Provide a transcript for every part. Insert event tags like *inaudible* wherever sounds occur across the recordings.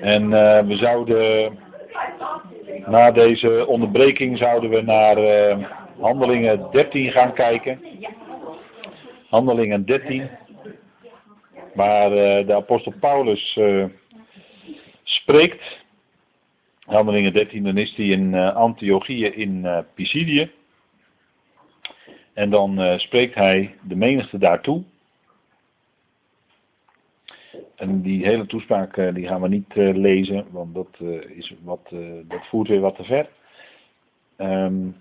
En uh, we zouden, na deze onderbreking zouden we naar uh, Handelingen 13 gaan kijken. Handelingen 13. Waar uh, de apostel Paulus spreekt. Handelingen 13, dan is hij in Antiochië in Pisidië. En dan spreekt hij de menigte daartoe. En die hele toespraak uh, die gaan we niet uh, lezen, want dat, uh, is wat, dat voert weer wat te ver. Um,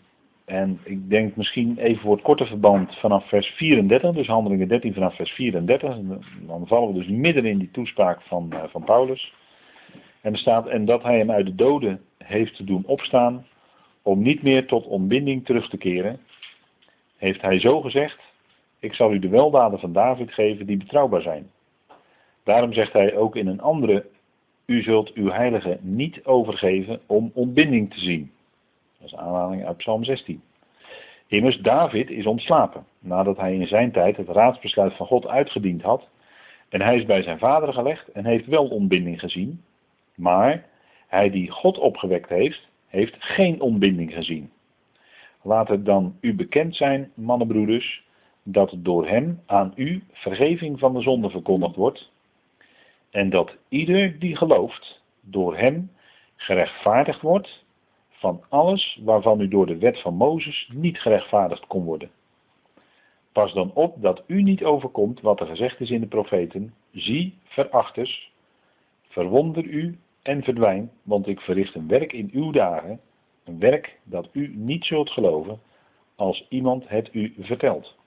en ik denk misschien even voor het korte verband vanaf vers 34, dus handelingen 13 vanaf vers 34. Dan vallen we dus midden in die toespraak van, van Paulus. En er staat, en dat hij hem uit de doden heeft te doen opstaan, om niet meer tot ontbinding terug te keren, heeft hij zo gezegd, ik zal u de weldaden van David geven die betrouwbaar zijn. Daarom zegt hij ook in een andere, u zult uw heilige niet overgeven om ontbinding te zien. Dat is aanhaling uit Psalm 16. Immers, David is ontslapen, nadat hij in zijn tijd het raadsbesluit van God uitgediend had. En hij is bij zijn vader gelegd en heeft wel ontbinding gezien. Maar hij die God opgewekt heeft, heeft geen ontbinding gezien. Laat het dan u bekend zijn, mannenbroeders, dat door hem aan u vergeving van de zonde verkondigd wordt, en dat ieder die gelooft door hem gerechtvaardigd wordt van alles waarvan u door de wet van Mozes niet gerechtvaardigd kon worden. Pas dan op dat u niet overkomt wat er gezegd is in de profeten. Zie, verachters, verwonder u en verdwijn, want ik verricht een werk in uw dagen, een werk dat u niet zult geloven als iemand het u vertelt.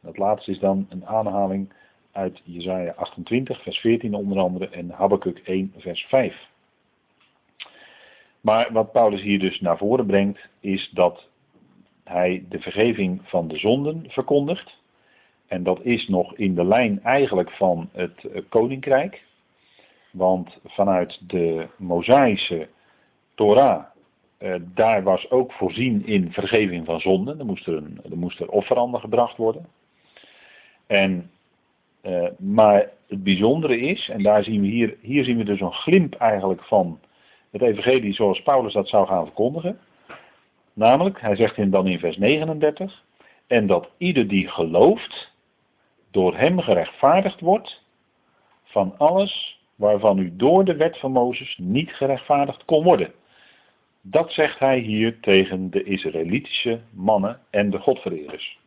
Dat laatste is dan een aanhaling uit Jesaja 28, vers 14 onder andere en Habakkuk 1, vers 5. Maar wat Paulus hier dus naar voren brengt, is dat hij de vergeving van de zonden verkondigt. En dat is nog in de lijn eigenlijk van het eh, koninkrijk. Want vanuit de Mosaïsche Torah, eh, daar was ook voorzien in vergeving van zonden. Er moest er, een, er moest er offeranden gebracht worden. En uh, maar het bijzondere is, en daar zien we hier, hier zien we dus een glimp eigenlijk van het evangelie zoals Paulus dat zou gaan verkondigen. Namelijk, hij zegt in, dan in vers 39, en dat ieder die gelooft, door hem gerechtvaardigd wordt van alles waarvan u door de wet van Mozes niet gerechtvaardigd kon worden. Dat zegt hij hier tegen de Israëlitische mannen en de Godvererers.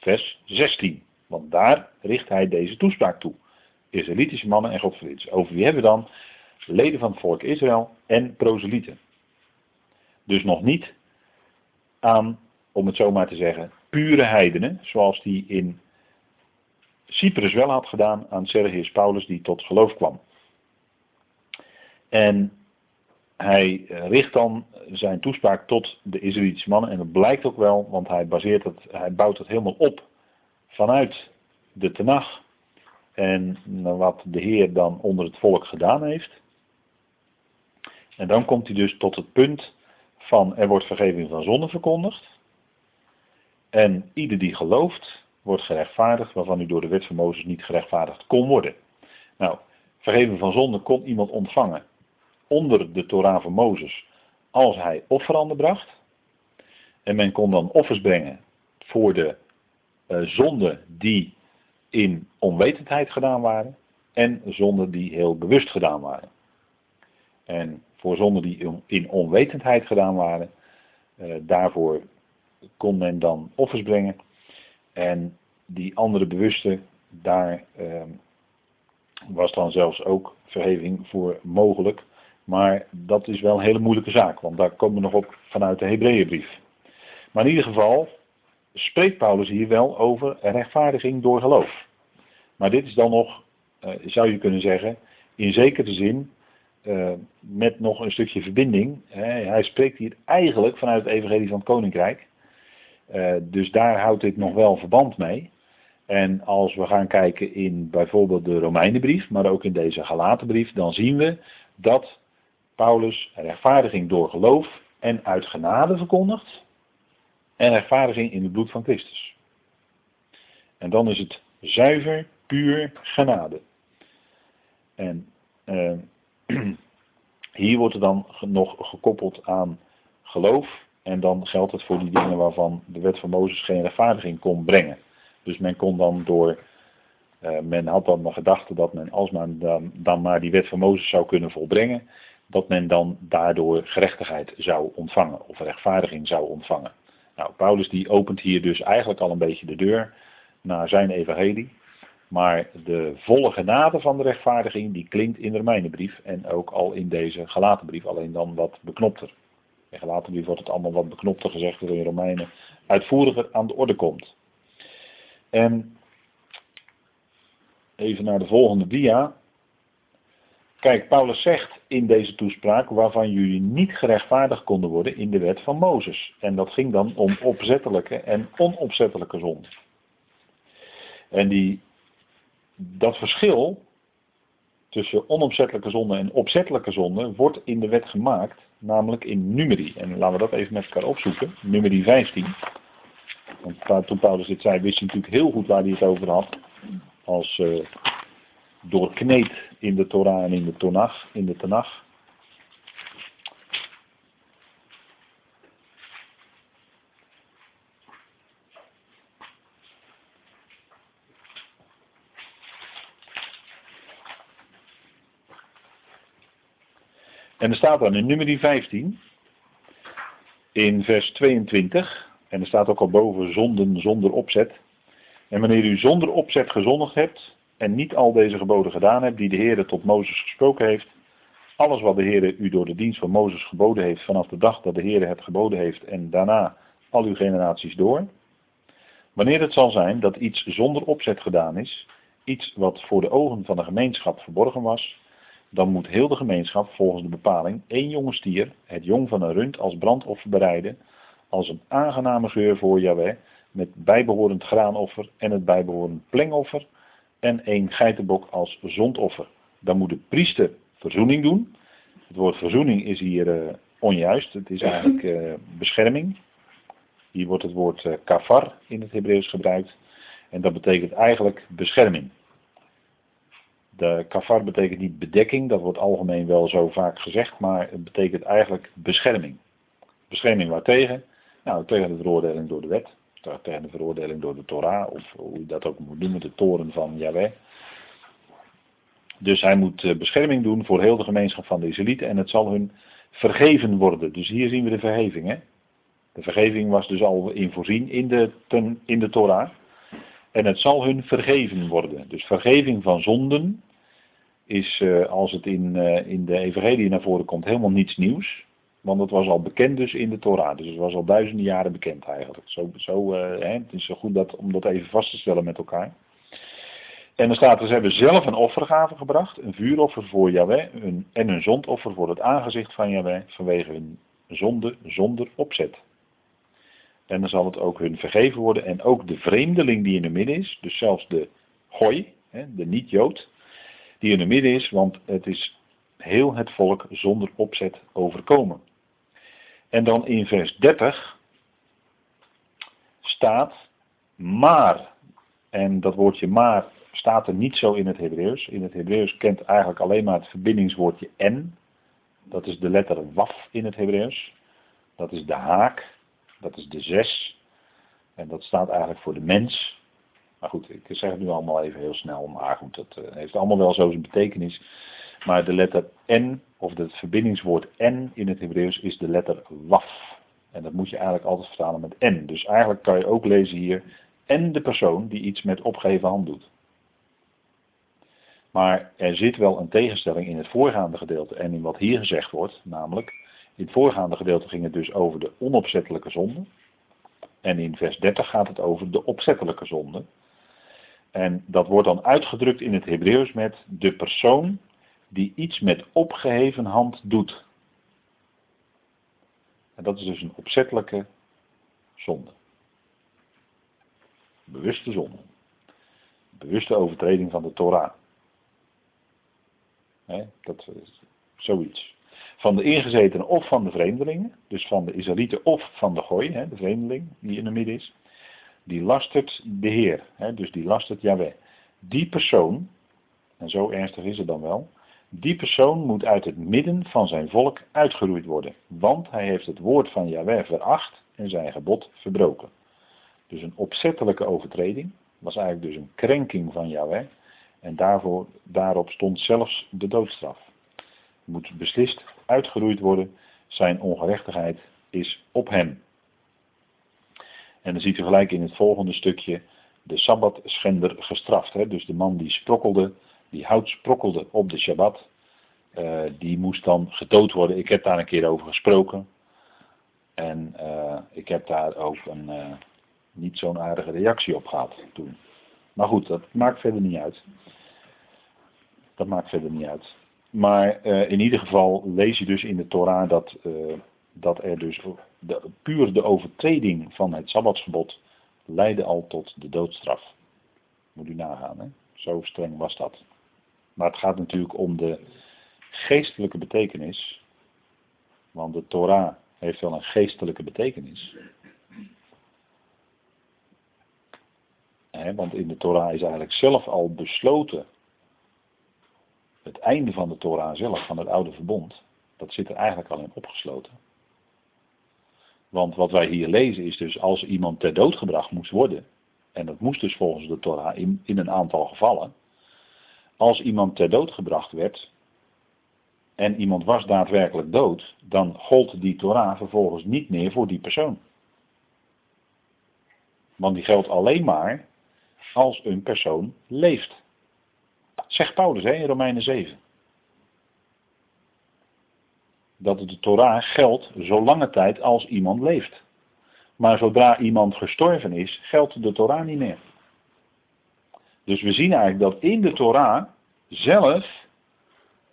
Vers 16. Want daar richt hij deze toespraak toe. Israëlitische mannen en Godverrijders. Over wie hebben we dan? Leden van het volk Israël en proselieten. Dus nog niet aan, om het zo maar te zeggen, pure heidenen, zoals die in Cyprus wel had gedaan aan Sergius Paulus, die tot geloof kwam. En hij richt dan zijn toespraak tot de Israëlitische mannen, en dat blijkt ook wel, want hij, baseert het, hij bouwt het helemaal op vanuit de Tenach en wat de Heer dan onder het volk gedaan heeft. En dan komt hij dus tot het punt van er wordt vergeving van zonde verkondigd. En ieder die gelooft wordt gerechtvaardigd waarvan u door de wet van Mozes niet gerechtvaardigd kon worden. Nou, vergeving van zonde kon iemand ontvangen onder de Torah van Mozes als hij offeranden bracht. En men kon dan offers brengen voor de zonden die in onwetendheid gedaan waren en zonden die heel bewust gedaan waren. En voor zonden die in onwetendheid gedaan waren, uh, daarvoor kon men dan offers brengen. En die andere bewuste, daar uh, was dan zelfs ook verheving voor mogelijk. Maar dat is wel een hele moeilijke zaak, want daar komen we nog op vanuit de Hebreeënbrief. Maar in ieder geval, spreekt Paulus hier wel over rechtvaardiging door geloof. Maar dit is dan nog, uh, zou je kunnen zeggen, in zekere zin uh, met nog een stukje verbinding. Hè. Hij spreekt hier eigenlijk vanuit het evangelie van het koninkrijk. Uh, dus daar houdt dit nog wel verband mee. En als we gaan kijken in bijvoorbeeld de Romeinenbrief, maar ook in deze Galatenbrief, dan zien we dat Paulus rechtvaardiging door geloof en uit genade verkondigt en rechtvaardiging in het bloed van Christus. En dan is het zuiver, puur genade. En uh, *clears throat* hier wordt er dan nog gekoppeld aan geloof. En dan geldt het voor die dingen waarvan de wet van Mozes geen rechtvaardiging kon brengen. Dus men kon dan door. Uh, men had dan de gedachte dat men, als men dan maar die wet van Mozes zou kunnen volbrengen, dat men dan daardoor gerechtigheid zou ontvangen of rechtvaardiging zou ontvangen. Nou, Paulus die opent hier dus eigenlijk al een beetje de deur naar zijn evangelie. Maar de volle genade van de rechtvaardiging die klinkt in de Romeinenbrief en ook al in deze Galatenbrief, alleen dan wat beknopter. In Galatenbrief wordt het allemaal wat beknopter gezegd, door in Romeinen uitvoeriger aan de orde komt. En even naar de volgende dia. Kijk, Paulus zegt in deze toespraak waarvan jullie niet gerechtvaardigd konden worden in de wet van Mozes. En dat ging dan om opzettelijke en onopzettelijke zonde. En die, dat verschil tussen onopzettelijke zonde en opzettelijke zonde wordt in de wet gemaakt, namelijk in numeri. En laten we dat even met elkaar opzoeken. Numeri 15. Want toen Paulus dit zei, wist natuurlijk heel goed waar hij het over had. Als uh, doorkneed in de Torah en in de Tonach, in de Tanach. En er staat dan in nummer 15, in vers 22, en er staat ook al boven zonden zonder opzet. En wanneer u zonder opzet gezondigd hebt en niet al deze geboden gedaan hebt die de Heer tot Mozes gesproken heeft, alles wat de Heer u door de dienst van Mozes geboden heeft vanaf de dag dat de Heer het geboden heeft en daarna al uw generaties door. Wanneer het zal zijn dat iets zonder opzet gedaan is, iets wat voor de ogen van de gemeenschap verborgen was, dan moet heel de gemeenschap volgens de bepaling één jonge stier, het jong van een rund als brandoffer bereiden, als een aangename geur voor Yahweh, met bijbehorend graanoffer en het bijbehorend plengoffer en één geitenbok als zondoffer. Dan moet de priester verzoening doen. Het woord verzoening is hier uh, onjuist, het is eigenlijk uh, bescherming. Hier wordt het woord uh, kafar in het Hebreeuws gebruikt en dat betekent eigenlijk bescherming. De kafar betekent niet bedekking, dat wordt algemeen wel zo vaak gezegd, maar het betekent eigenlijk bescherming. Bescherming waartegen? Nou, tegen de veroordeling door de wet, tegen de veroordeling door de Torah, of hoe je dat ook moet noemen, de toren van Yahweh. Dus hij moet eh, bescherming doen voor heel de gemeenschap van de Israëlieten en het zal hun vergeven worden. Dus hier zien we de vergeving. Hè? De vergeving was dus al in voorzien in de, in de Torah. En het zal hun vergeven worden. Dus vergeving van zonden is, uh, als het in, uh, in de evangelie naar voren komt, helemaal niets nieuws. Want het was al bekend dus in de Torah. Dus het was al duizenden jaren bekend eigenlijk. Zo, zo, uh, hè, het is zo goed dat, om dat even vast te stellen met elkaar. En dan staat er, ze hebben zelf een offergave gebracht. Een vuuroffer voor Yahweh en een zondoffer voor het aangezicht van Yahweh. Vanwege hun zonde zonder opzet. En dan zal het ook hun vergeven worden. En ook de vreemdeling die in de midden is. Dus zelfs de gooi, de niet-Jood die in de midden is, want het is heel het volk zonder opzet overkomen. En dan in vers 30 staat maar. En dat woordje maar staat er niet zo in het Hebreeuws. In het Hebreeuws kent eigenlijk alleen maar het verbindingswoordje en. Dat is de letter waf in het Hebreeuws. Dat is de haak. Dat is de zes. En dat staat eigenlijk voor de mens. Maar goed, ik zeg het nu allemaal even heel snel, maar goed, dat uh, heeft allemaal wel zo zijn betekenis. Maar de letter N, of het verbindingswoord N in het Hebreeuws, is de letter waf. En dat moet je eigenlijk altijd vertalen met N. Dus eigenlijk kan je ook lezen hier, en de persoon die iets met opgeheven hand doet. Maar er zit wel een tegenstelling in het voorgaande gedeelte en in wat hier gezegd wordt, namelijk, in het voorgaande gedeelte ging het dus over de onopzettelijke zonde. En in vers 30 gaat het over de opzettelijke zonde. En dat wordt dan uitgedrukt in het Hebreeuws met de persoon die iets met opgeheven hand doet. En dat is dus een opzettelijke zonde. Bewuste zonde. Bewuste overtreding van de Torah. dat is zoiets. Van de ingezetenen of van de vreemdelingen. Dus van de Israëlieten of van de gooi, de vreemdeling die in de midden is die lastert de Heer. Hè, dus die lastert Yahweh. Die persoon, en zo ernstig is het dan wel, die persoon moet uit het midden van zijn volk uitgeroeid worden, want hij heeft het woord van Yahweh veracht en zijn gebod verbroken. Dus een opzettelijke overtreding, was eigenlijk dus een krenking van Yahweh, en daarvoor, daarop stond zelfs de doodstraf. Moet beslist uitgeroeid worden, zijn ongerechtigheid is op hem. En dan ziet u gelijk in het volgende stukje de Sabbatschender gestraft. Hè? Dus de man die sprokkelde, die hout sprokkelde op de Shabbat, uh, die moest dan gedood worden. Ik heb daar een keer over gesproken. En uh, ik heb daar ook een uh, niet zo'n aardige reactie op gehad toen. Maar goed, dat maakt verder niet uit. Dat maakt verder niet uit. Maar in ieder geval lees je dus in de Torah dat, dat er dus puur de overtreding van het Sabbatsgebod leidde al tot de doodstraf. Moet u nagaan, hè? zo streng was dat. Maar het gaat natuurlijk om de geestelijke betekenis. Want de Torah heeft wel een geestelijke betekenis. want in de Torah is eigenlijk zelf al besloten. Het einde van de Torah zelf, van het oude verbond, dat zit er eigenlijk al in opgesloten. Want wat wij hier lezen is dus als iemand ter dood gebracht moest worden, en dat moest dus volgens de Torah in, in een aantal gevallen, als iemand ter dood gebracht werd en iemand was daadwerkelijk dood, dan gold die Torah vervolgens niet meer voor die persoon. Want die geldt alleen maar als een persoon leeft. Zegt Paulus hè, in Romeinen 7 dat de Torah geldt zolange tijd als iemand leeft. Maar zodra iemand gestorven is, geldt de Torah niet meer. Dus we zien eigenlijk dat in de Torah zelf,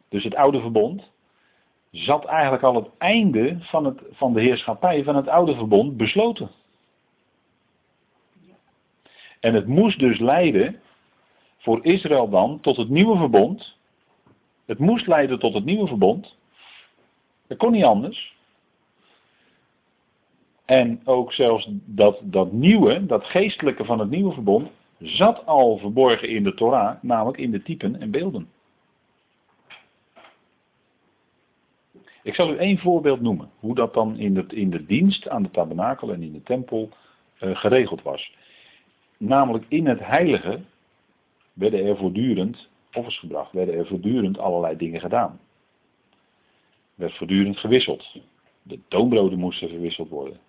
dus het oude verbond, zat eigenlijk al het einde van, het, van de heerschappij van het oude verbond besloten. En het moest dus leiden voor Israël dan tot het nieuwe verbond. Het moest leiden tot het nieuwe verbond. Dat kon niet anders. En ook zelfs dat, dat nieuwe, dat geestelijke van het nieuwe verbond, zat al verborgen in de Torah, namelijk in de typen en beelden. Ik zal u één voorbeeld noemen, hoe dat dan in de, in de dienst aan de tabernakel en in de tempel uh, geregeld was. Namelijk in het heilige werden er voortdurend offers gebracht, werden er voortdurend allerlei dingen gedaan werd voortdurend gewisseld. De toonbroden moesten verwisseld worden.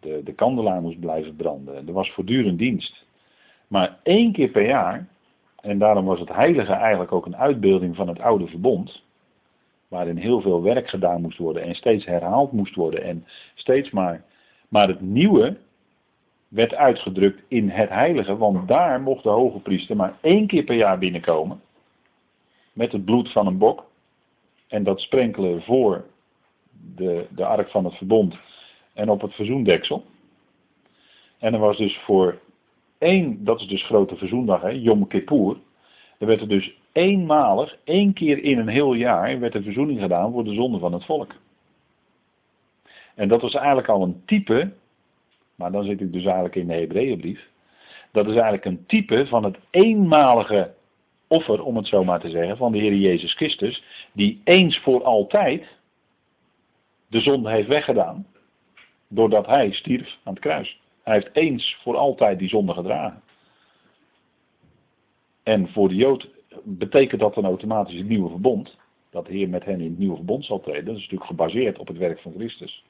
De, de kandelaar moest blijven branden. Er was voortdurend dienst. Maar één keer per jaar, en daarom was het heilige eigenlijk ook een uitbeelding van het oude verbond, waarin heel veel werk gedaan moest worden en steeds herhaald moest worden en steeds maar. Maar het nieuwe werd uitgedrukt in het heilige, want daar mocht de hoge priester maar één keer per jaar binnenkomen met het bloed van een bok en dat sprenkelen voor de, de ark van het verbond en op het verzoendeksel. En er was dus voor één, dat is dus grote verzoendag, hè, Yom Kippur. Er werd er dus eenmalig, één keer in een heel jaar, werd de verzoening gedaan voor de zonde van het volk. En dat was eigenlijk al een type, maar dan zit ik dus eigenlijk in de Hebreeënbrief. Dat is eigenlijk een type van het eenmalige offer, om het zo maar te zeggen, van de Heer Jezus Christus, die eens voor altijd de zonde heeft weggedaan, doordat hij stierf aan het kruis. Hij heeft eens voor altijd die zonde gedragen. En voor de Jood betekent dat dan automatisch het nieuwe verbond, dat de Heer met hen in het nieuwe verbond zal treden. Dat is natuurlijk gebaseerd op het werk van Christus.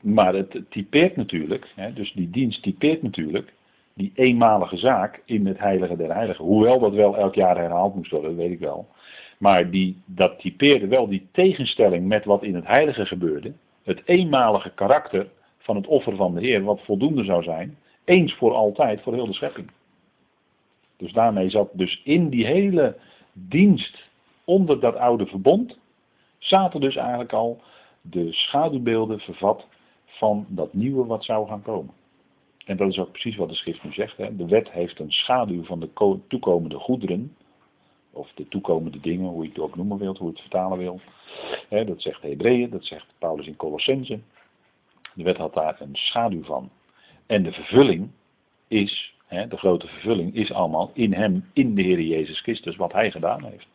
Maar het typeert natuurlijk, dus die dienst typeert natuurlijk die eenmalige zaak in het heilige der heiligen. Hoewel dat wel elk jaar herhaald moest worden, dat weet ik wel. Maar die, dat typeerde wel die tegenstelling met wat in het heilige gebeurde. Het eenmalige karakter van het offer van de Heer, wat voldoende zou zijn, eens voor altijd voor heel de schepping. Dus daarmee zat dus in die hele dienst onder dat oude verbond, zaten dus eigenlijk al de schaduwbeelden vervat van dat nieuwe wat zou gaan komen. En dat is ook precies wat de schrift nu zegt. Hè. De wet heeft een schaduw van de toekomende goederen. Of de toekomende dingen, hoe je het ook noemen wilt, hoe je het vertalen wil. dat zegt Hebreeën, dat zegt Paulus in Colossense. De wet had daar een schaduw van. En de vervulling is de grote vervulling is allemaal in hem, in de Heer Jezus Christus, wat hij gedaan heeft.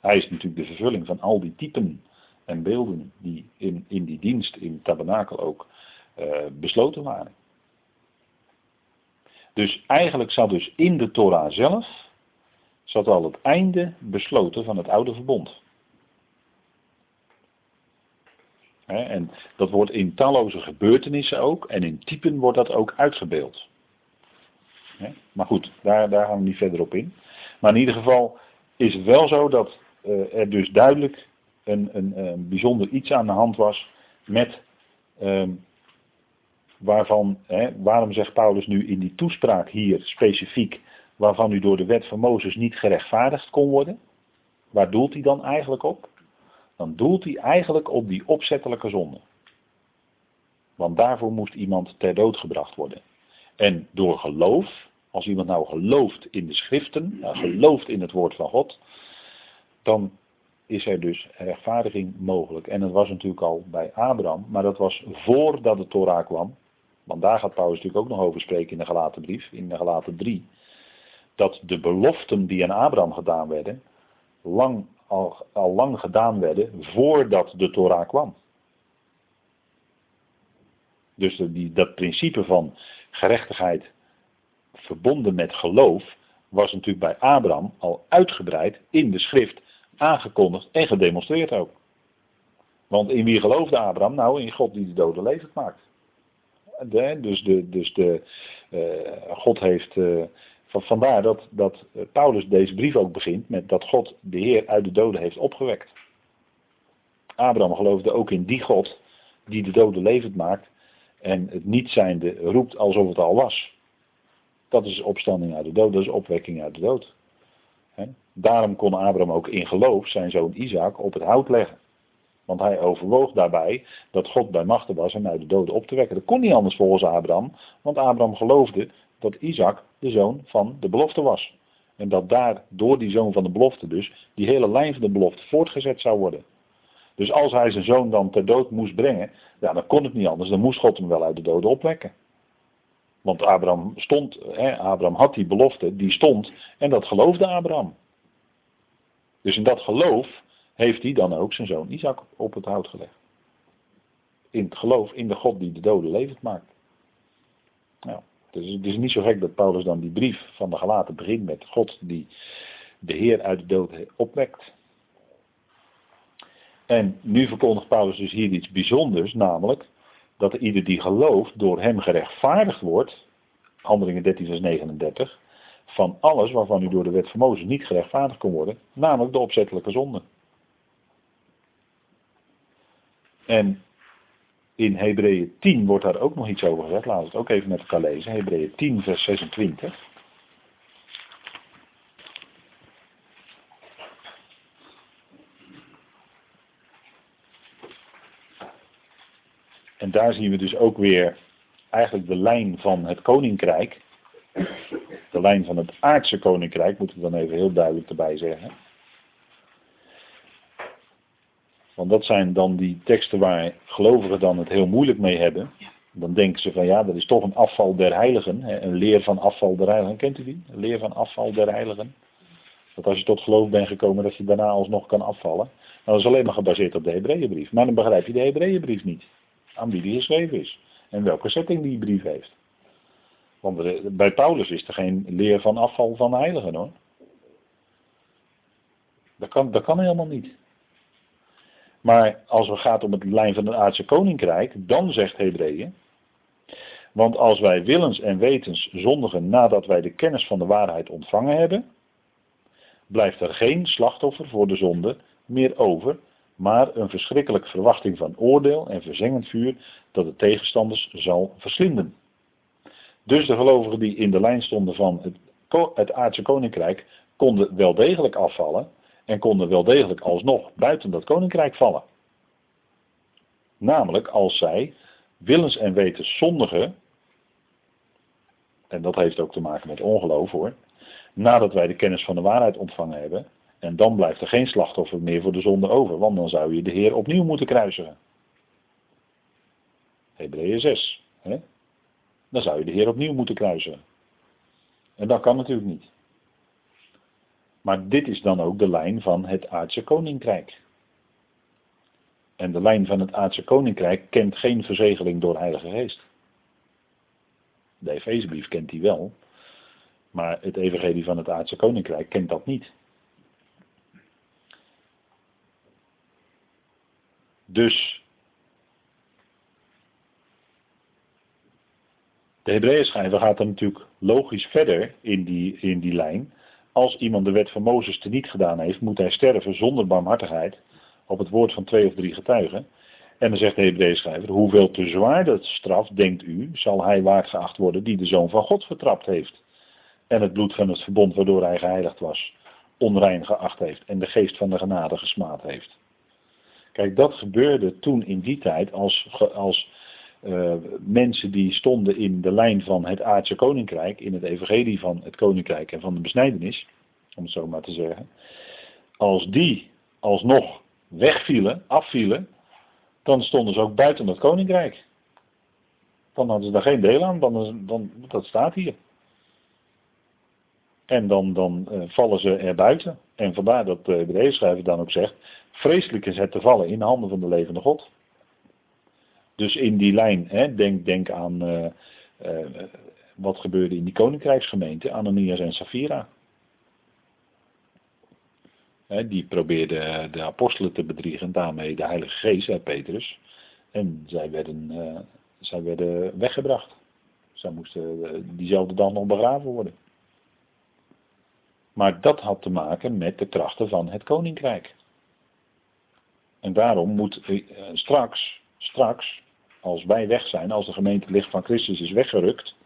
Hij is natuurlijk de vervulling van al die typen en beelden die in, in die dienst, in tabernakel ook uh, besloten waren. Dus eigenlijk zat dus in de Torah zelf, zat al het einde besloten van het oude verbond. en dat wordt in talloze gebeurtenissen ook, en in typen wordt dat ook uitgebeeld. maar goed, daar, daar gaan we niet verder op in. Maar in ieder geval is het wel zo dat uh, er dus duidelijk een, een, een, bijzonder iets aan de hand was met ehm, waarvan, hè, waarom zegt Paulus nu in die toespraak hier specifiek, waarvan u door de wet van Mozes niet gerechtvaardigd kon worden? Waar doelt hij dan eigenlijk op? Dan doelt hij eigenlijk op die opzettelijke zonde. Want daarvoor moest iemand ter dood gebracht worden. En door geloof, als iemand nou gelooft in de schriften, nou gelooft in het woord van God, dan is er dus rechtvaardiging mogelijk. En dat was natuurlijk al bij Abraham, maar dat was voordat de Torah kwam. Want daar gaat Paulus natuurlijk ook nog over spreken in de gelaten brief, in de gelaten 3. Dat de beloften die aan Abraham gedaan werden, lang, al, lang gedaan werden voordat de Torah kwam. Dus die, dat principe van gerechtigheid verbonden met geloof was natuurlijk bij Abraham al uitgebreid in de schrift aangekondigd en gedemonstreerd ook. Want in wie geloofde Abraham? Nou, in God die de doden levend maakt. Dus de, dus de, uh, God heeft. Van, vandaar dat, dat Paulus deze brief ook begint met dat God de Heer uit de doden heeft opgewekt. Abraham geloofde ook in die God die de doden levend maakt en het niet zijnde roept alsof het al was. Dat is opstanding uit de dood, dat is opwekking uit de dood. Daarom kon Abraham ook in geloof zijn zoon Isaac op het hout leggen. Want hij overwoog daarbij dat God bij machten was hem uit de doden op te wekken. Dat kon niet anders volgens Abraham, want Abraham geloofde dat Isaac de zoon van de belofte was. En dat daar door die zoon van de belofte dus die hele lijn van de belofte voortgezet zou worden. Dus als hij zijn zoon dan ter dood moest brengen, ja, dan kon het niet anders. Dan moest God hem wel uit de doden opwekken. Want Abraham stond, hè, Abraham had die belofte, die stond en dat geloofde Abraham. Dus in dat geloof heeft hij dan ook zijn zoon Isaac op het hout gelegd. In het geloof in de God die de doden levend maakt. Nou, dus het is niet zo gek dat Paulus dan die brief van de gelaten begint met God die de Heer uit de dood opwekt. En nu verkondigt Paulus dus hier iets bijzonders, namelijk dat ieder die gelooft door hem gerechtvaardigd wordt, handelingen 13 vers 39, van alles waarvan u door de wet van Mozes niet gerechtvaardigd kon worden, namelijk de opzettelijke zonde. En in Hebreeën 10 wordt daar ook nog iets over gezegd. Laten we het ook even met elkaar lezen. Hebreeën 10 vers 26. En daar zien we dus ook weer eigenlijk de lijn van het koninkrijk de lijn van het aardse koninkrijk, moet ik dan even heel duidelijk erbij zeggen. Want dat zijn dan die teksten waar gelovigen dan het heel moeilijk mee hebben. Dan denken ze van ja, dat is toch een afval der heiligen. Een leer van afval der heiligen. Kent u die? Een leer van afval der heiligen. Dat als je tot geloof bent gekomen, dat je daarna alsnog kan afvallen. Nou, dat is alleen maar gebaseerd op de Hebreeënbrief. Maar dan begrijp je de Hebreeënbrief niet. Aan wie die geschreven is. En welke setting die brief heeft. Want bij Paulus is er geen leer van afval van heiligen hoor. Dat kan, dat kan helemaal niet. Maar als het gaat om het lijn van het aardse koninkrijk, dan zegt Hebreeën. Want als wij willens en wetens zondigen nadat wij de kennis van de waarheid ontvangen hebben, blijft er geen slachtoffer voor de zonde meer over, maar een verschrikkelijke verwachting van oordeel en verzengend vuur dat de tegenstanders zal verslinden. Dus de gelovigen die in de lijn stonden van het, het aardse koninkrijk konden wel degelijk afvallen en konden wel degelijk alsnog buiten dat koninkrijk vallen. Namelijk als zij willens en wetens zondigen, en dat heeft ook te maken met ongeloof hoor, nadat wij de kennis van de waarheid ontvangen hebben, en dan blijft er geen slachtoffer meer voor de zonde over, want dan zou je de Heer opnieuw moeten kruisigen. Hebreeën 6. Hè? dan zou je de Heer opnieuw moeten kruisen. En dat kan natuurlijk niet. Maar dit is dan ook de lijn van het aardse koninkrijk. En de lijn van het aardse koninkrijk kent geen verzegeling door Heilige Geest. De Efezebrief kent die wel, maar het evangelie van het aardse koninkrijk kent dat niet. Dus de Hebreeën schrijver gaat er natuurlijk logisch verder in die, in die lijn. Als iemand de wet van Mozes teniet gedaan heeft, moet hij sterven zonder barmhartigheid op het woord van twee of drie getuigen. En dan zegt de Hebreeën schrijver, hoeveel te zwaar de straf, denkt u, zal hij waard geacht worden die de Zoon van God vertrapt heeft. En het bloed van het verbond waardoor hij geheiligd was, onrein geacht heeft en de geest van de genade gesmaad heeft. Kijk, dat gebeurde toen in die tijd als, als uh, mensen die stonden in de lijn van het aardse koninkrijk, in het evangelie van het koninkrijk en van de besnijdenis, om het zo maar te zeggen. Als die alsnog wegvielen, afvielen, dan stonden ze ook buiten het koninkrijk. Dan hadden ze daar geen deel aan, dan, dan, dat staat hier. En dan, dan uh, vallen ze er buiten. En vandaar dat de Hebreeën schrijver dan ook zegt, vreselijk is het te vallen in de handen van de levende God. Dus in die lijn, hè, denk, denk aan uh, uh, wat gebeurde in die koninkrijksgemeente, Ananias en Safira. Hè, die probeerden de apostelen te bedriegen, daarmee de Heilige Geest, Petrus. En zij werden, zij werden weggebracht. Zij moesten diezelfde dag nog begraven worden. Maar dat had te maken met de krachten van het koninkrijk. En daarom moet straks, straks als wij weg zijn, als de gemeente licht van Christus is weggerukt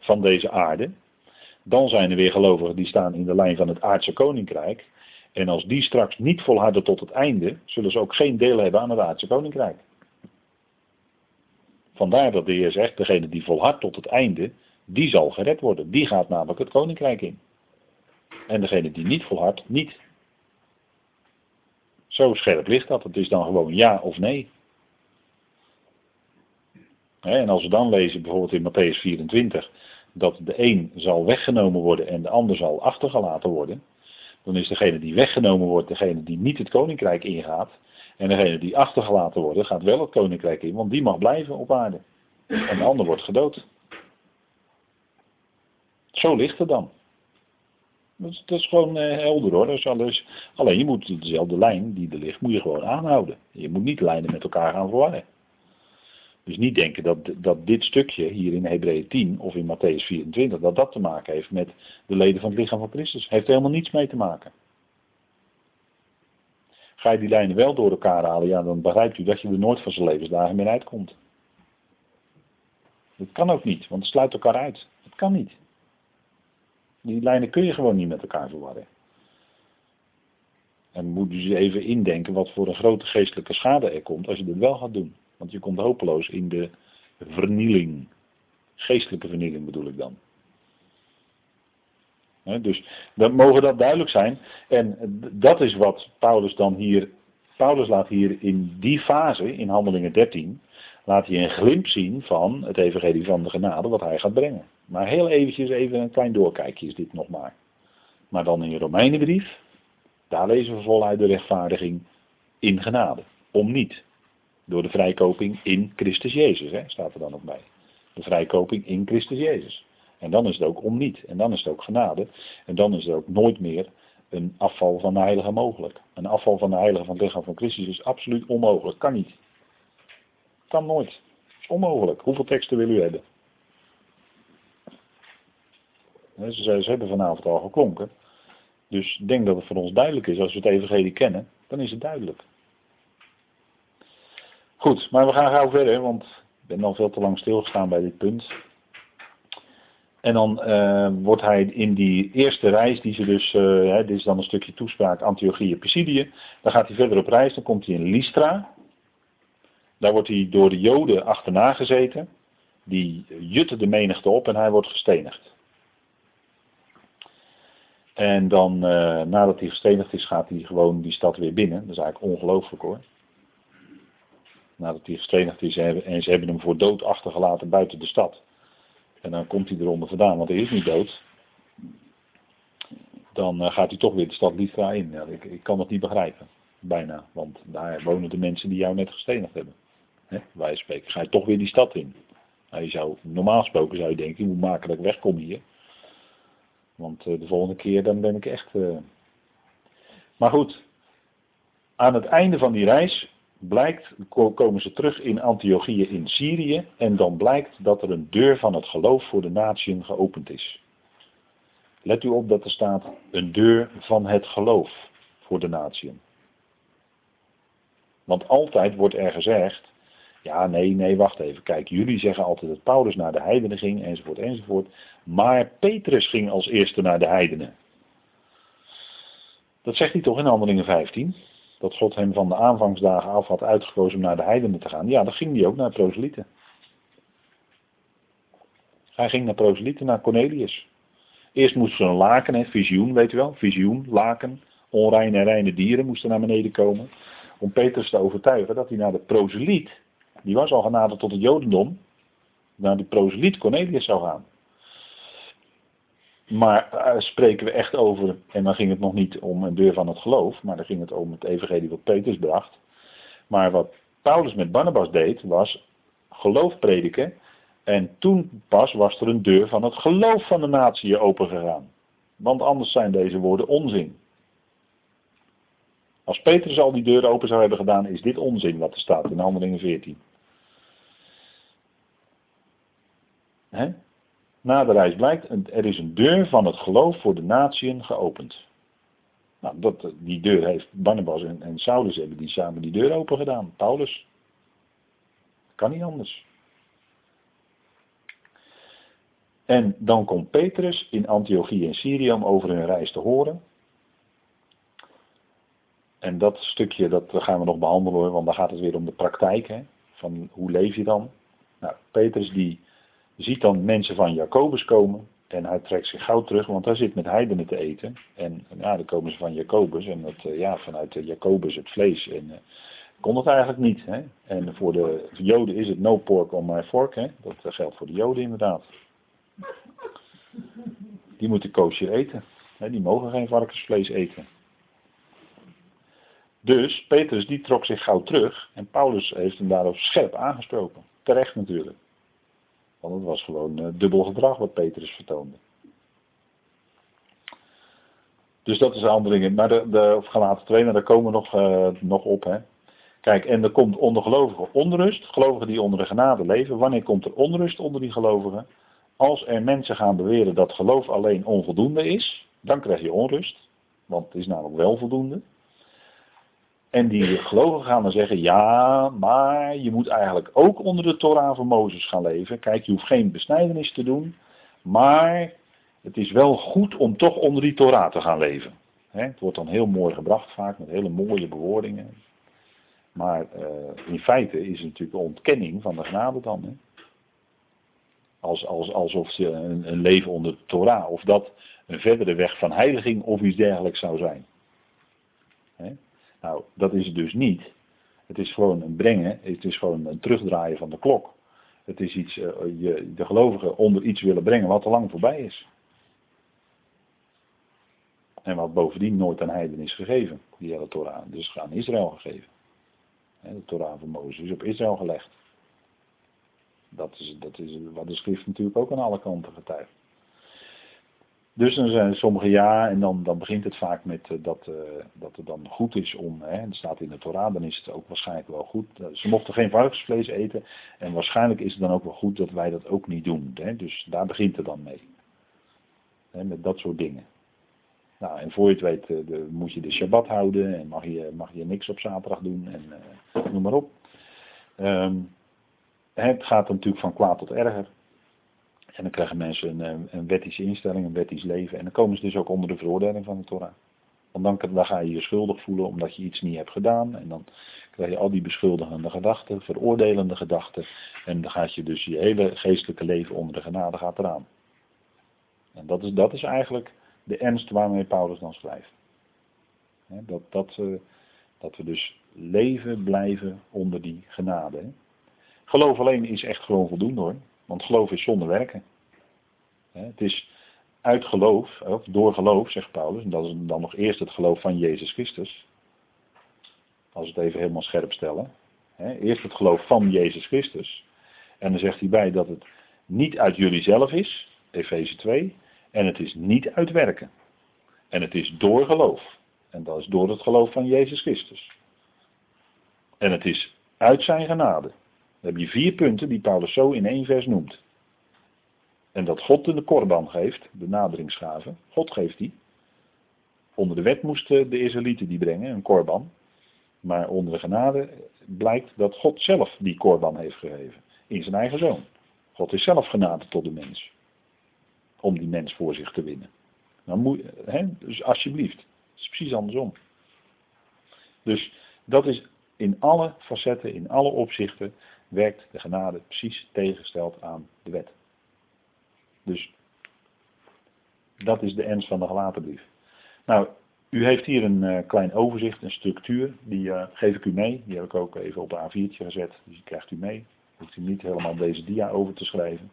van deze aarde, dan zijn er weer gelovigen die staan in de lijn van het aardse koninkrijk. En als die straks niet volharden tot het einde, zullen ze ook geen deel hebben aan het aardse koninkrijk. Vandaar dat de Heer zegt, degene die volhardt tot het einde, die zal gered worden. Die gaat namelijk het koninkrijk in. En degene die niet volhardt, niet. Zo scherp ligt dat. Het is dan gewoon ja of nee. En als we dan lezen bijvoorbeeld in Matthäus 24 dat de een zal weggenomen worden en de ander zal achtergelaten worden, dan is degene die weggenomen wordt degene die niet het koninkrijk ingaat. En degene die achtergelaten wordt gaat wel het koninkrijk in, want die mag blijven op aarde. En de ander wordt gedood. Zo ligt het dan. Dat is, gewoon uh, helder hoor. Dat is alles, alleen je moet dezelfde lijn die er ligt, moet je gewoon aanhouden. Je moet niet lijnen met elkaar gaan verwarren. Dus niet denken dat, dat dit stukje hier in Hebreeën 10 of in Matthäus 24, dat dat te maken heeft met de leden van het lichaam van Christus. Heeft er helemaal niets mee te maken. Ga je die lijnen wel door elkaar halen, ja, dan begrijpt u dat je er nooit van zijn levensdagen meer uitkomt. Dat kan ook niet, want het sluit elkaar uit. Dat kan niet. Die lijnen kun je gewoon niet met elkaar verwarren. En moet dus even indenken wat voor een grote geestelijke schade er komt als je dit wel gaat doen. Want je komt hopeloos in de vernieling. Geestelijke vernieling bedoel ik dan. dus dan mogen dat duidelijk zijn. En dat is wat Paulus dan hier. Paulus laat hier in die fase, in Handelingen 13, laat hij een glimp zien van het evangelie van de genade wat hij gaat brengen. Maar heel eventjes even een klein doorkijkje is dit nog maar. Maar dan in je Romeinenbrief, daar lezen we voluit de rechtvaardiging in genade. Om niet. Door de vrijkoping in Christus Jezus, hè, staat er dan ook bij. De vrijkoping in Christus Jezus. En dan is het ook om niet. En dan is het ook genade. En dan is er ook nooit meer een afval van de heilige mogelijk. Een afval van de heilige van het lichaam van Christus is absoluut onmogelijk. Kan niet. Kan nooit. Onmogelijk. Hoeveel teksten wil u hebben? Ze, ze hebben vanavond al geklonken. Dus ik denk dat het voor ons duidelijk is. Als we het evangelie kennen, dan is het duidelijk. Goed, maar we gaan gauw verder, want ik ben al veel te lang stilgestaan bij dit punt. En dan uh, wordt hij in die eerste reis, die ze dus, uh, hè, dit is dan een stukje toespraak, Antiochieë, Pisidië. Dan gaat hij verder op reis, dan komt hij in Lystra. Daar wordt hij door de Joden achterna gezeten. Die jutten de menigte op en hij wordt gestenigd. En dan, uh, nadat hij gestenigd is, gaat hij gewoon die stad weer binnen. Dat is eigenlijk ongelooflijk hoor nadat hij gestenigd is en ze hebben hem voor dood achtergelaten buiten de stad. En dan komt hij eronder vandaan, want hij is niet dood. dan eh, gaat hij toch weer de stad Lystra in. Ja, ik, ik kan dat niet begrijpen, bijna. Want daar wonen de mensen die jou net gestenigd hebben. Hè? Wij spreken, ga je toch weer die stad in. Nou, zou, normaal gesproken zou je denken, dat ik wegkom hier. Want uh, de volgende keer dan ben ik echt... Uh... Maar goed, aan het einde van die reis blijkt, komen ze terug in Antiochië in Syrië en dan blijkt dat er een deur van het geloof voor de natieën geopend is. Let u op dat er staat een deur van het geloof voor de natieën. Want altijd wordt er gezegd, ja nee, nee, wacht even, kijk, jullie zeggen altijd dat Paulus naar de heidenen ging, enzovoort, enzovoort. Maar Petrus ging als eerste naar de heidenen. Dat zegt hij toch in Handelingen 15? Dat God hem van de aanvangsdagen af had uitgekozen om naar de heidenen te gaan. Ja, dan ging hij ook naar proselieten. Hij ging naar proselieten, naar Cornelius. Eerst moest er een laken, hè, visioen, weet u wel, visioen, laken, onreine en reine dieren moesten naar beneden komen. Om Petrus te overtuigen dat hij naar de proseliet, die was al genaderd tot het jodendom, naar de proseliet Cornelius zou gaan. Maar uh, spreken we echt over, en dan ging het nog niet om een deur van het geloof, maar dan ging het om het evangelie wat Petrus bracht. Maar wat Paulus met Barnabas deed, was geloof prediken. En toen pas was er een deur van het geloof van de natie opengegaan. Want anders zijn deze woorden onzin. Als Petrus al die deuren open zou hebben gedaan, is dit onzin wat er staat in Handelingen 14. Hè? Na de reis blijkt, er is een deur van het geloof voor de natieën geopend. Nou, dat, die deur heeft Barnabas en, en Saulus hebben die samen die deur open gedaan. Paulus. Kan niet anders. En dan komt Petrus in Antiochië en Syrië om over hun reis te horen. En dat stukje dat gaan we nog behandelen, want dan gaat het weer om de praktijk. Hè? Van hoe leef je dan? Nou, Petrus die ziet dan mensen van Jacobus komen. En hij trekt zich gauw terug, want hij zit met heidenen te eten. En ja, dan komen ze van Jacobus. En dat, eh, ja, vanuit Jacobus het vlees. En uh, kon dat eigenlijk niet. Hè? En voor de Joden is het no pork on my fork. Hè? Dat eh, geldt voor de Joden inderdaad. Die moeten koosje eten. Hè? Die mogen geen varkensvlees eten. Dus Petrus die trok zich gauw terug. En Paulus heeft hem daarop scherp aangesproken. Terecht natuurlijk. Want het was gewoon uh, dubbel gedrag wat Petrus vertoonde. Dus dat is handelingen. Maar de, de of gelaten 2, nou, daar komen we nog, uh, nog op. Hè. Kijk, en er komt onder gelovigen onrust. Gelovigen die onder de genade leven. Wanneer komt er onrust onder die gelovigen? Als er mensen gaan beweren dat geloof alleen onvoldoende is, dan krijg je onrust. Want het is namelijk wel voldoende. En die gelovigen gaan dan zeggen, ja, maar je moet eigenlijk ook onder de Torah van Mozes gaan leven. Kijk, je hoeft geen besnijdenis te doen, maar het is wel goed om toch onder die Torah te gaan leven. het wordt dan heel mooi gebracht vaak, met hele mooie bewoordingen. Maar uh, in feite is het natuurlijk een ontkenning van de genade dan. Als, als, alsof je een, een leven onder de Torah, of dat een verdere weg van heiliging of iets dergelijks zou zijn. Nou, dat is het dus niet. Het is gewoon een brengen, het is gewoon een terugdraaien van de klok. Het is iets, uh, je, de gelovigen onder iets willen brengen wat al lang voorbij is. En wat bovendien nooit aan heiden is gegeven, die hele Torah. Dus aan Israël gegeven. De Torah van Mozes is op Israël gelegd. Dat is, dat is wat de schrift natuurlijk ook aan alle kanten getuigt. Dus dan zijn sommige ja, en dan, dan begint het vaak met uh, dat, uh, dat het dan goed is om, hè, dat staat in de Torah, dan is het ook waarschijnlijk wel goed. Uh, ze mochten geen varkensvlees eten en waarschijnlijk is het dan ook wel goed dat wij dat ook niet doen. Hè, dus daar begint het dan mee. Hè, met dat soort dingen. Nou, en voor je het weet moet je de Shabbat houden en mag je, mag je niks op zaterdag doen en noem maar op. Um, het gaat natuurlijk van kwaad tot erger. En dan krijgen mensen een, een wettische instelling, een wettisch leven. En dan komen ze dus ook onder de veroordeling van de Torah. Want dan, ga je je schuldig voelen omdat je iets niet hebt gedaan. En dan krijg je al die beschuldigende gedachten, veroordelende gedachten. En dan gaat je dus je hele geestelijke leven onder de genade gaat eraan. En dat is, dat is eigenlijk de ernst waarmee Paulus dan schrijft. dat, dat, uh, dat we dus leven blijven onder die genade. Geloof alleen is echt gewoon voldoende hoor. Want geloof is zonder werken. Het is uit geloof, of door geloof, zegt Paulus, en dat is dan nog eerst het geloof van Jezus Christus. Als we het even helemaal scherp stellen. Eerst het geloof van Jezus Christus. En dan zegt hij bij dat het niet uit jullie zelf is, Efeze 2, en het is niet uit werken. En het is door geloof. En dat is door het geloof van Jezus Christus. En het is uit zijn genade. Dan heb je vier punten die Paulus zo in één vers noemt. En dat God de korban geeft, de naderingsgave. God geeft die. Onder de wet moesten de Israëlieten die brengen, een korban. Maar onder de genade blijkt dat God zelf die korban heeft gegeven. In zijn eigen zoon. God is zelf genade tot de mens. Om die mens voor zich te winnen. Hè, dus alsjeblieft. Het is precies andersom. Dus dat is in alle facetten, in alle opzichten, werkt de genade precies tegengesteld aan de wet. Dus dat is de ernst van de gelaten brief. Nou, u heeft hier een uh, klein overzicht, een structuur, die uh, geef ik u mee. Die heb ik ook even op de A4'tje gezet, dus die krijgt u mee. Hoeft u niet helemaal deze dia over te schrijven.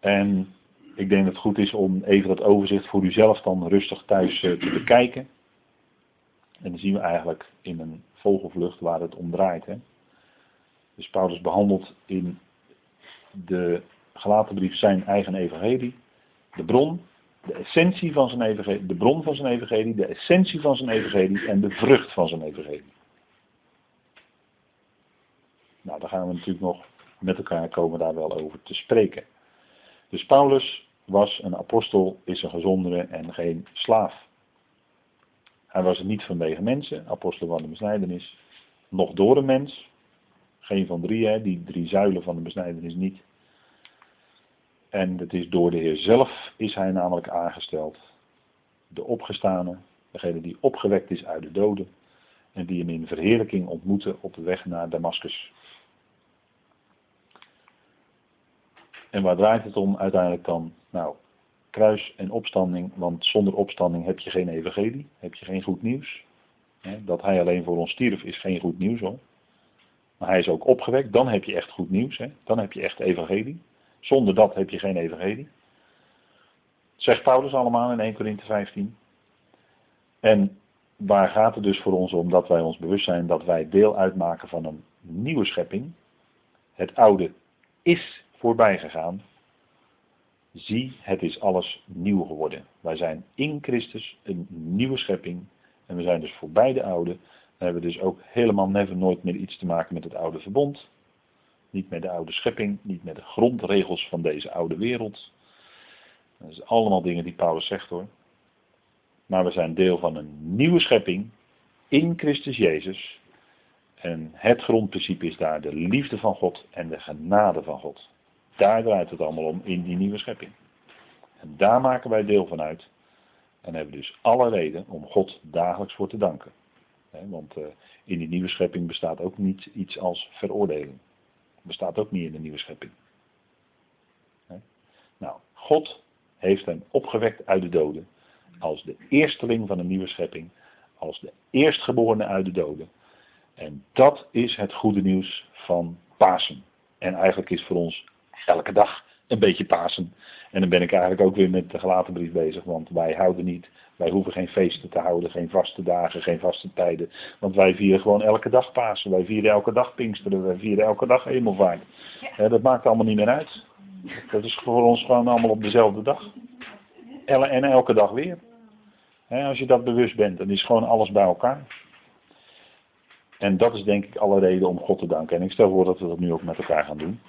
En ik denk dat het goed is om even dat overzicht voor uzelf dan rustig thuis uh, te bekijken. En dan zien we eigenlijk in een vogelvlucht waar het om draait. Hè. Dus Paulus behandelt in de gelaten brief zijn eigen evangelie, de bron, de essentie van zijn evangelie, de bron van zijn evangelie, de essentie van zijn evangelie en de vrucht van zijn evangelie. Nou, daar gaan we natuurlijk nog met elkaar komen daar wel over te spreken. Dus Paulus was een apostel, is een gezondere en geen slaaf. Hij was het niet vanwege mensen, apostel van de besnijdenis, nog door een mens. Geen van drie, hè, die drie zuilen van de besnijdenis niet. En het is door de Heer zelf is hij namelijk aangesteld. De opgestane, degene die opgewekt is uit de doden. En die hem in verheerlijking ontmoeten op de weg naar Damascus. En waar draait het om uiteindelijk dan? Nou, kruis en opstanding, want zonder opstanding heb je geen evangelie, heb je geen goed nieuws. Dat hij alleen voor ons stierf is geen goed nieuws hoor. Maar hij is ook opgewekt, dan heb je echt goed nieuws. Hè? Dan heb je echt evangelie. Zonder dat heb je geen evangelie. Zegt Paulus allemaal in 1 Corinthië 15. En waar gaat het dus voor ons om dat wij ons bewust zijn dat wij deel uitmaken van een nieuwe schepping. Het oude is voorbij gegaan. Zie, het is alles nieuw geworden. Wij zijn in Christus een nieuwe schepping. En we zijn dus voorbij de oude. Dan hebben we dus ook helemaal never nooit meer iets te maken met het oude verbond. Niet met de oude schepping, niet met de grondregels van deze oude wereld. Dat zijn allemaal dingen die Paulus zegt hoor. Maar we zijn deel van een nieuwe schepping in Christus Jezus. En het grondprincipe is daar de liefde van God en de genade van God. Daar draait het allemaal om in die nieuwe schepping. En daar maken wij deel van uit. En hebben dus alle reden om God dagelijks voor te danken. Want eh, in die nieuwe schepping bestaat ook niet iets als veroordeling. Bestaat ook niet in de nieuwe schepping. Nou, God heeft hem opgewekt uit de doden. Als de eersteling van een nieuwe schepping. Als de eerstgeborene uit de doden. En dat is het goede nieuws van Pasen. En eigenlijk is voor ons elke dag een beetje Pasen. En dan ben ik eigenlijk ook weer met de gelaten brief bezig, want wij houden niet, wij hoeven geen feesten te houden, geen vaste dagen, geen vaste tijden. Want wij vieren gewoon elke dag Pasen, wij vieren elke dag Pinksteren, wij vieren elke dag Hemelvaart. dat maakt allemaal niet meer uit. Dat is voor ons gewoon allemaal op dezelfde dag. En elke dag weer. als je dat bewust bent, dan is gewoon alles bij elkaar. En dat is denk ik alle reden om God te danken. En ik stel voor dat we dat nu ook met elkaar gaan doen.